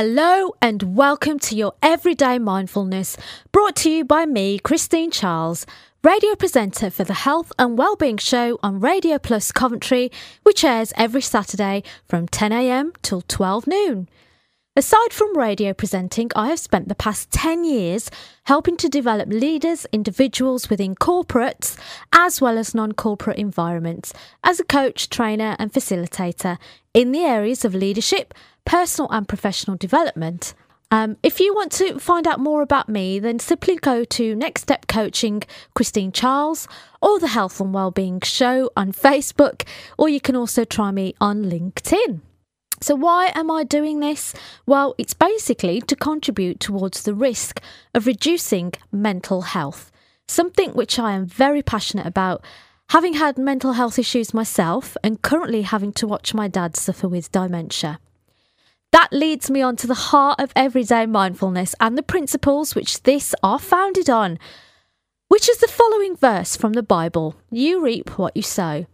Hello and welcome to your Everyday Mindfulness, brought to you by me, Christine Charles, radio presenter for the Health and Wellbeing Show on Radio Plus Coventry, which airs every Saturday from 10am till 12 noon. Aside from radio presenting, I have spent the past 10 years helping to develop leaders, individuals within corporates, as well as non corporate environments, as a coach, trainer, and facilitator in the areas of leadership, personal and professional development. Um, if you want to find out more about me, then simply go to Next Step Coaching Christine Charles or the Health and Wellbeing Show on Facebook, or you can also try me on LinkedIn. So, why am I doing this? Well, it's basically to contribute towards the risk of reducing mental health, something which I am very passionate about, having had mental health issues myself and currently having to watch my dad suffer with dementia. That leads me on to the heart of everyday mindfulness and the principles which this are founded on, which is the following verse from the Bible You reap what you sow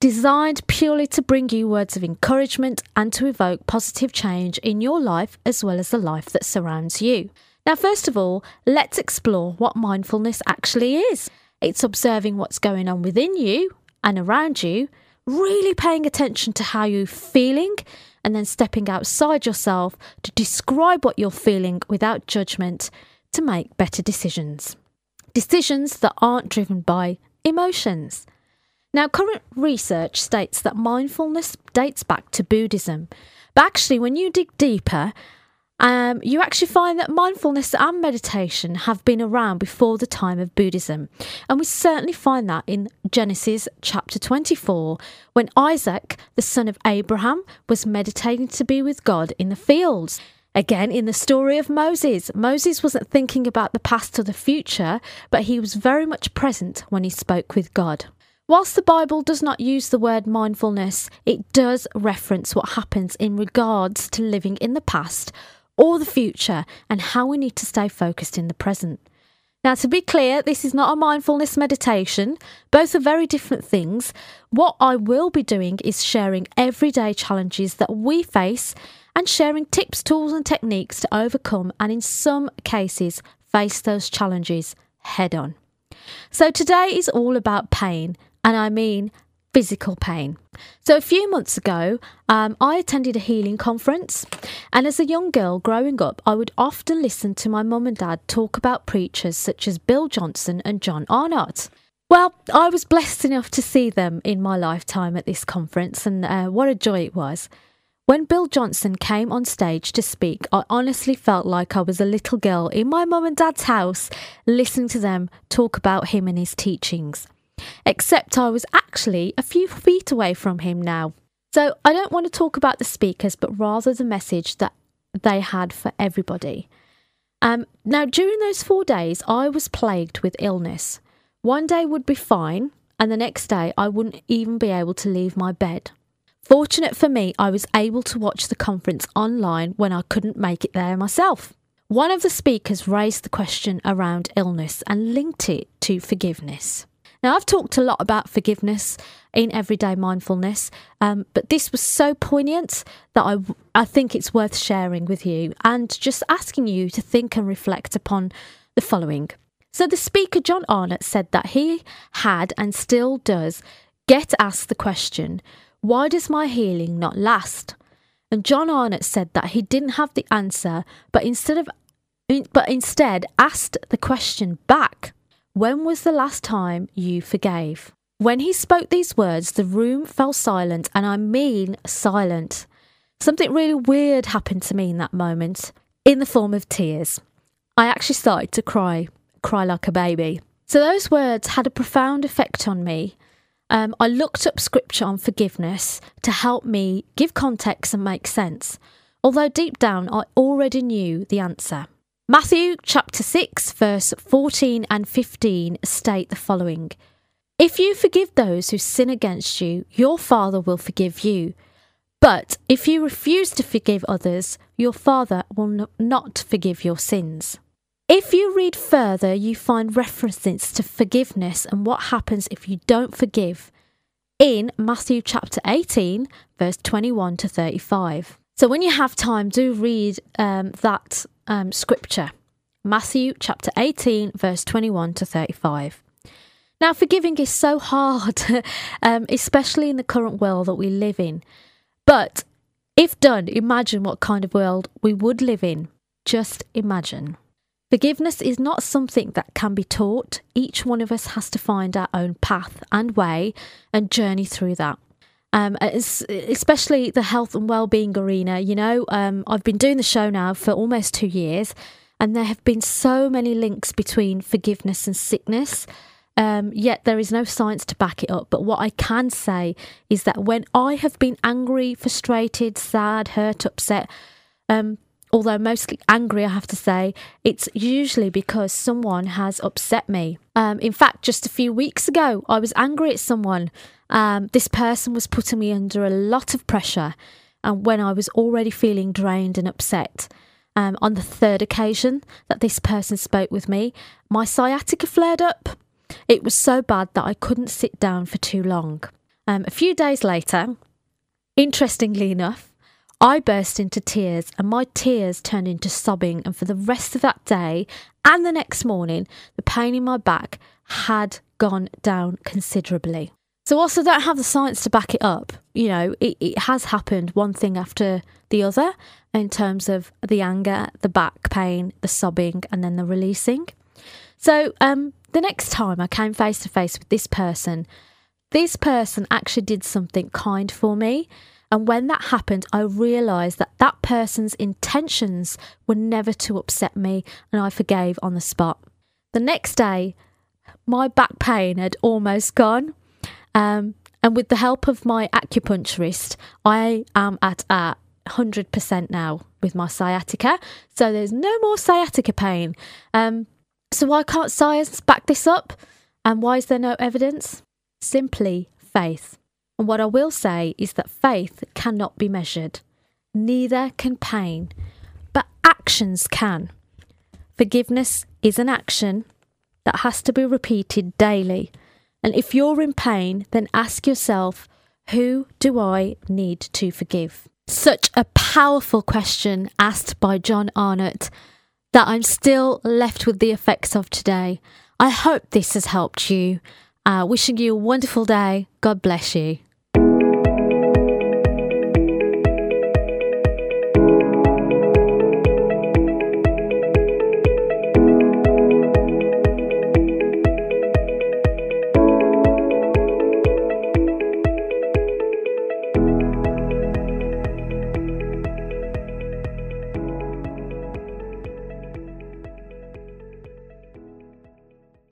designed purely to bring you words of encouragement and to evoke positive change in your life as well as the life that surrounds you. Now, first of all, let's explore what mindfulness actually is. It's observing what's going on within you and around you, really paying attention to how you're feeling, and then stepping outside yourself to describe what you're feeling without judgment to make better decisions. Decisions that aren't driven by emotions. Now, current research states that mindfulness dates back to Buddhism, but actually, when you dig deeper, um, you actually find that mindfulness and meditation have been around before the time of Buddhism. And we certainly find that in Genesis chapter 24, when Isaac, the son of Abraham, was meditating to be with God in the fields. Again, in the story of Moses, Moses wasn't thinking about the past or the future, but he was very much present when he spoke with God. Whilst the Bible does not use the word mindfulness, it does reference what happens in regards to living in the past or the future and how we need to stay focused in the present. Now, to be clear, this is not a mindfulness meditation. Both are very different things. What I will be doing is sharing everyday challenges that we face and sharing tips, tools, and techniques to overcome and, in some cases, face those challenges head on. So, today is all about pain and I mean physical pain. So, a few months ago, um, I attended a healing conference, and as a young girl growing up, I would often listen to my mum and dad talk about preachers such as Bill Johnson and John Arnott. Well, I was blessed enough to see them in my lifetime at this conference, and uh, what a joy it was. When Bill Johnson came on stage to speak, I honestly felt like I was a little girl in my mum and dad's house listening to them talk about him and his teachings except I was actually a few feet away from him now. So I don't want to talk about the speakers, but rather the message that they had for everybody. Um, now, during those four days, I was plagued with illness. One day would be fine, and the next day I wouldn't even be able to leave my bed. Fortunate for me, I was able to watch the conference online when I couldn't make it there myself. One of the speakers raised the question around illness and linked it to forgiveness. Now, I've talked a lot about forgiveness in everyday mindfulness, um, but this was so poignant that I, I think it's worth sharing with you and just asking you to think and reflect upon the following. So, the speaker, John Arnott, said that he had and still does get asked the question, Why does my healing not last? And John Arnott said that he didn't have the answer, but instead of but instead asked the question back when was the last time you forgave? When he spoke these words, the room fell silent, and I mean silent. Something really weird happened to me in that moment, in the form of tears. I actually started to cry, cry like a baby. So those words had a profound effect on me. Um, I looked up scripture on forgiveness to help me give context and make sense, although deep down I already knew the answer. Matthew chapter 6, verse 14 and 15 state the following If you forgive those who sin against you, your Father will forgive you. But if you refuse to forgive others, your Father will not forgive your sins. If you read further, you find references to forgiveness and what happens if you don't forgive in Matthew chapter 18, verse 21 to 35. So when you have time, do read um, that um, scripture Matthew chapter 18, verse 21 to 35. Now, forgiving is so hard, um, especially in the current world that we live in. But if done, imagine what kind of world we would live in. Just imagine. Forgiveness is not something that can be taught. Each one of us has to find our own path and way and journey through that. Um, especially the health and well-being arena. You know, um, I've been doing the show now for almost two years, and there have been so many links between forgiveness and sickness. Um, yet there is no science to back it up. But what I can say is that when I have been angry, frustrated, sad, hurt, upset, um, although mostly angry, I have to say, it's usually because someone has upset me. Um, in fact, just a few weeks ago, I was angry at someone. Um, this person was putting me under a lot of pressure, and when I was already feeling drained and upset. Um, on the third occasion that this person spoke with me, my sciatica flared up it was so bad that I couldn't sit down for too long. Um, a few days later, interestingly enough, I burst into tears and my tears turned into sobbing. And for the rest of that day and the next morning, the pain in my back had gone down considerably. So, also, don't have the science to back it up. You know, it, it has happened one thing after the other in terms of the anger, the back pain, the sobbing, and then the releasing. So, um, the next time I came face to face with this person, this person actually did something kind for me. And when that happened, I realised that that person's intentions were never to upset me, and I forgave on the spot. The next day, my back pain had almost gone. Um, and with the help of my acupuncturist, I am at a 100% now with my sciatica. So there's no more sciatica pain. Um, so, why can't science back this up? And why is there no evidence? Simply faith. And what I will say is that faith cannot be measured, neither can pain, but actions can. Forgiveness is an action that has to be repeated daily. And if you're in pain, then ask yourself, who do I need to forgive? Such a powerful question asked by John Arnott that I'm still left with the effects of today. I hope this has helped you. Uh, wishing you a wonderful day. God bless you.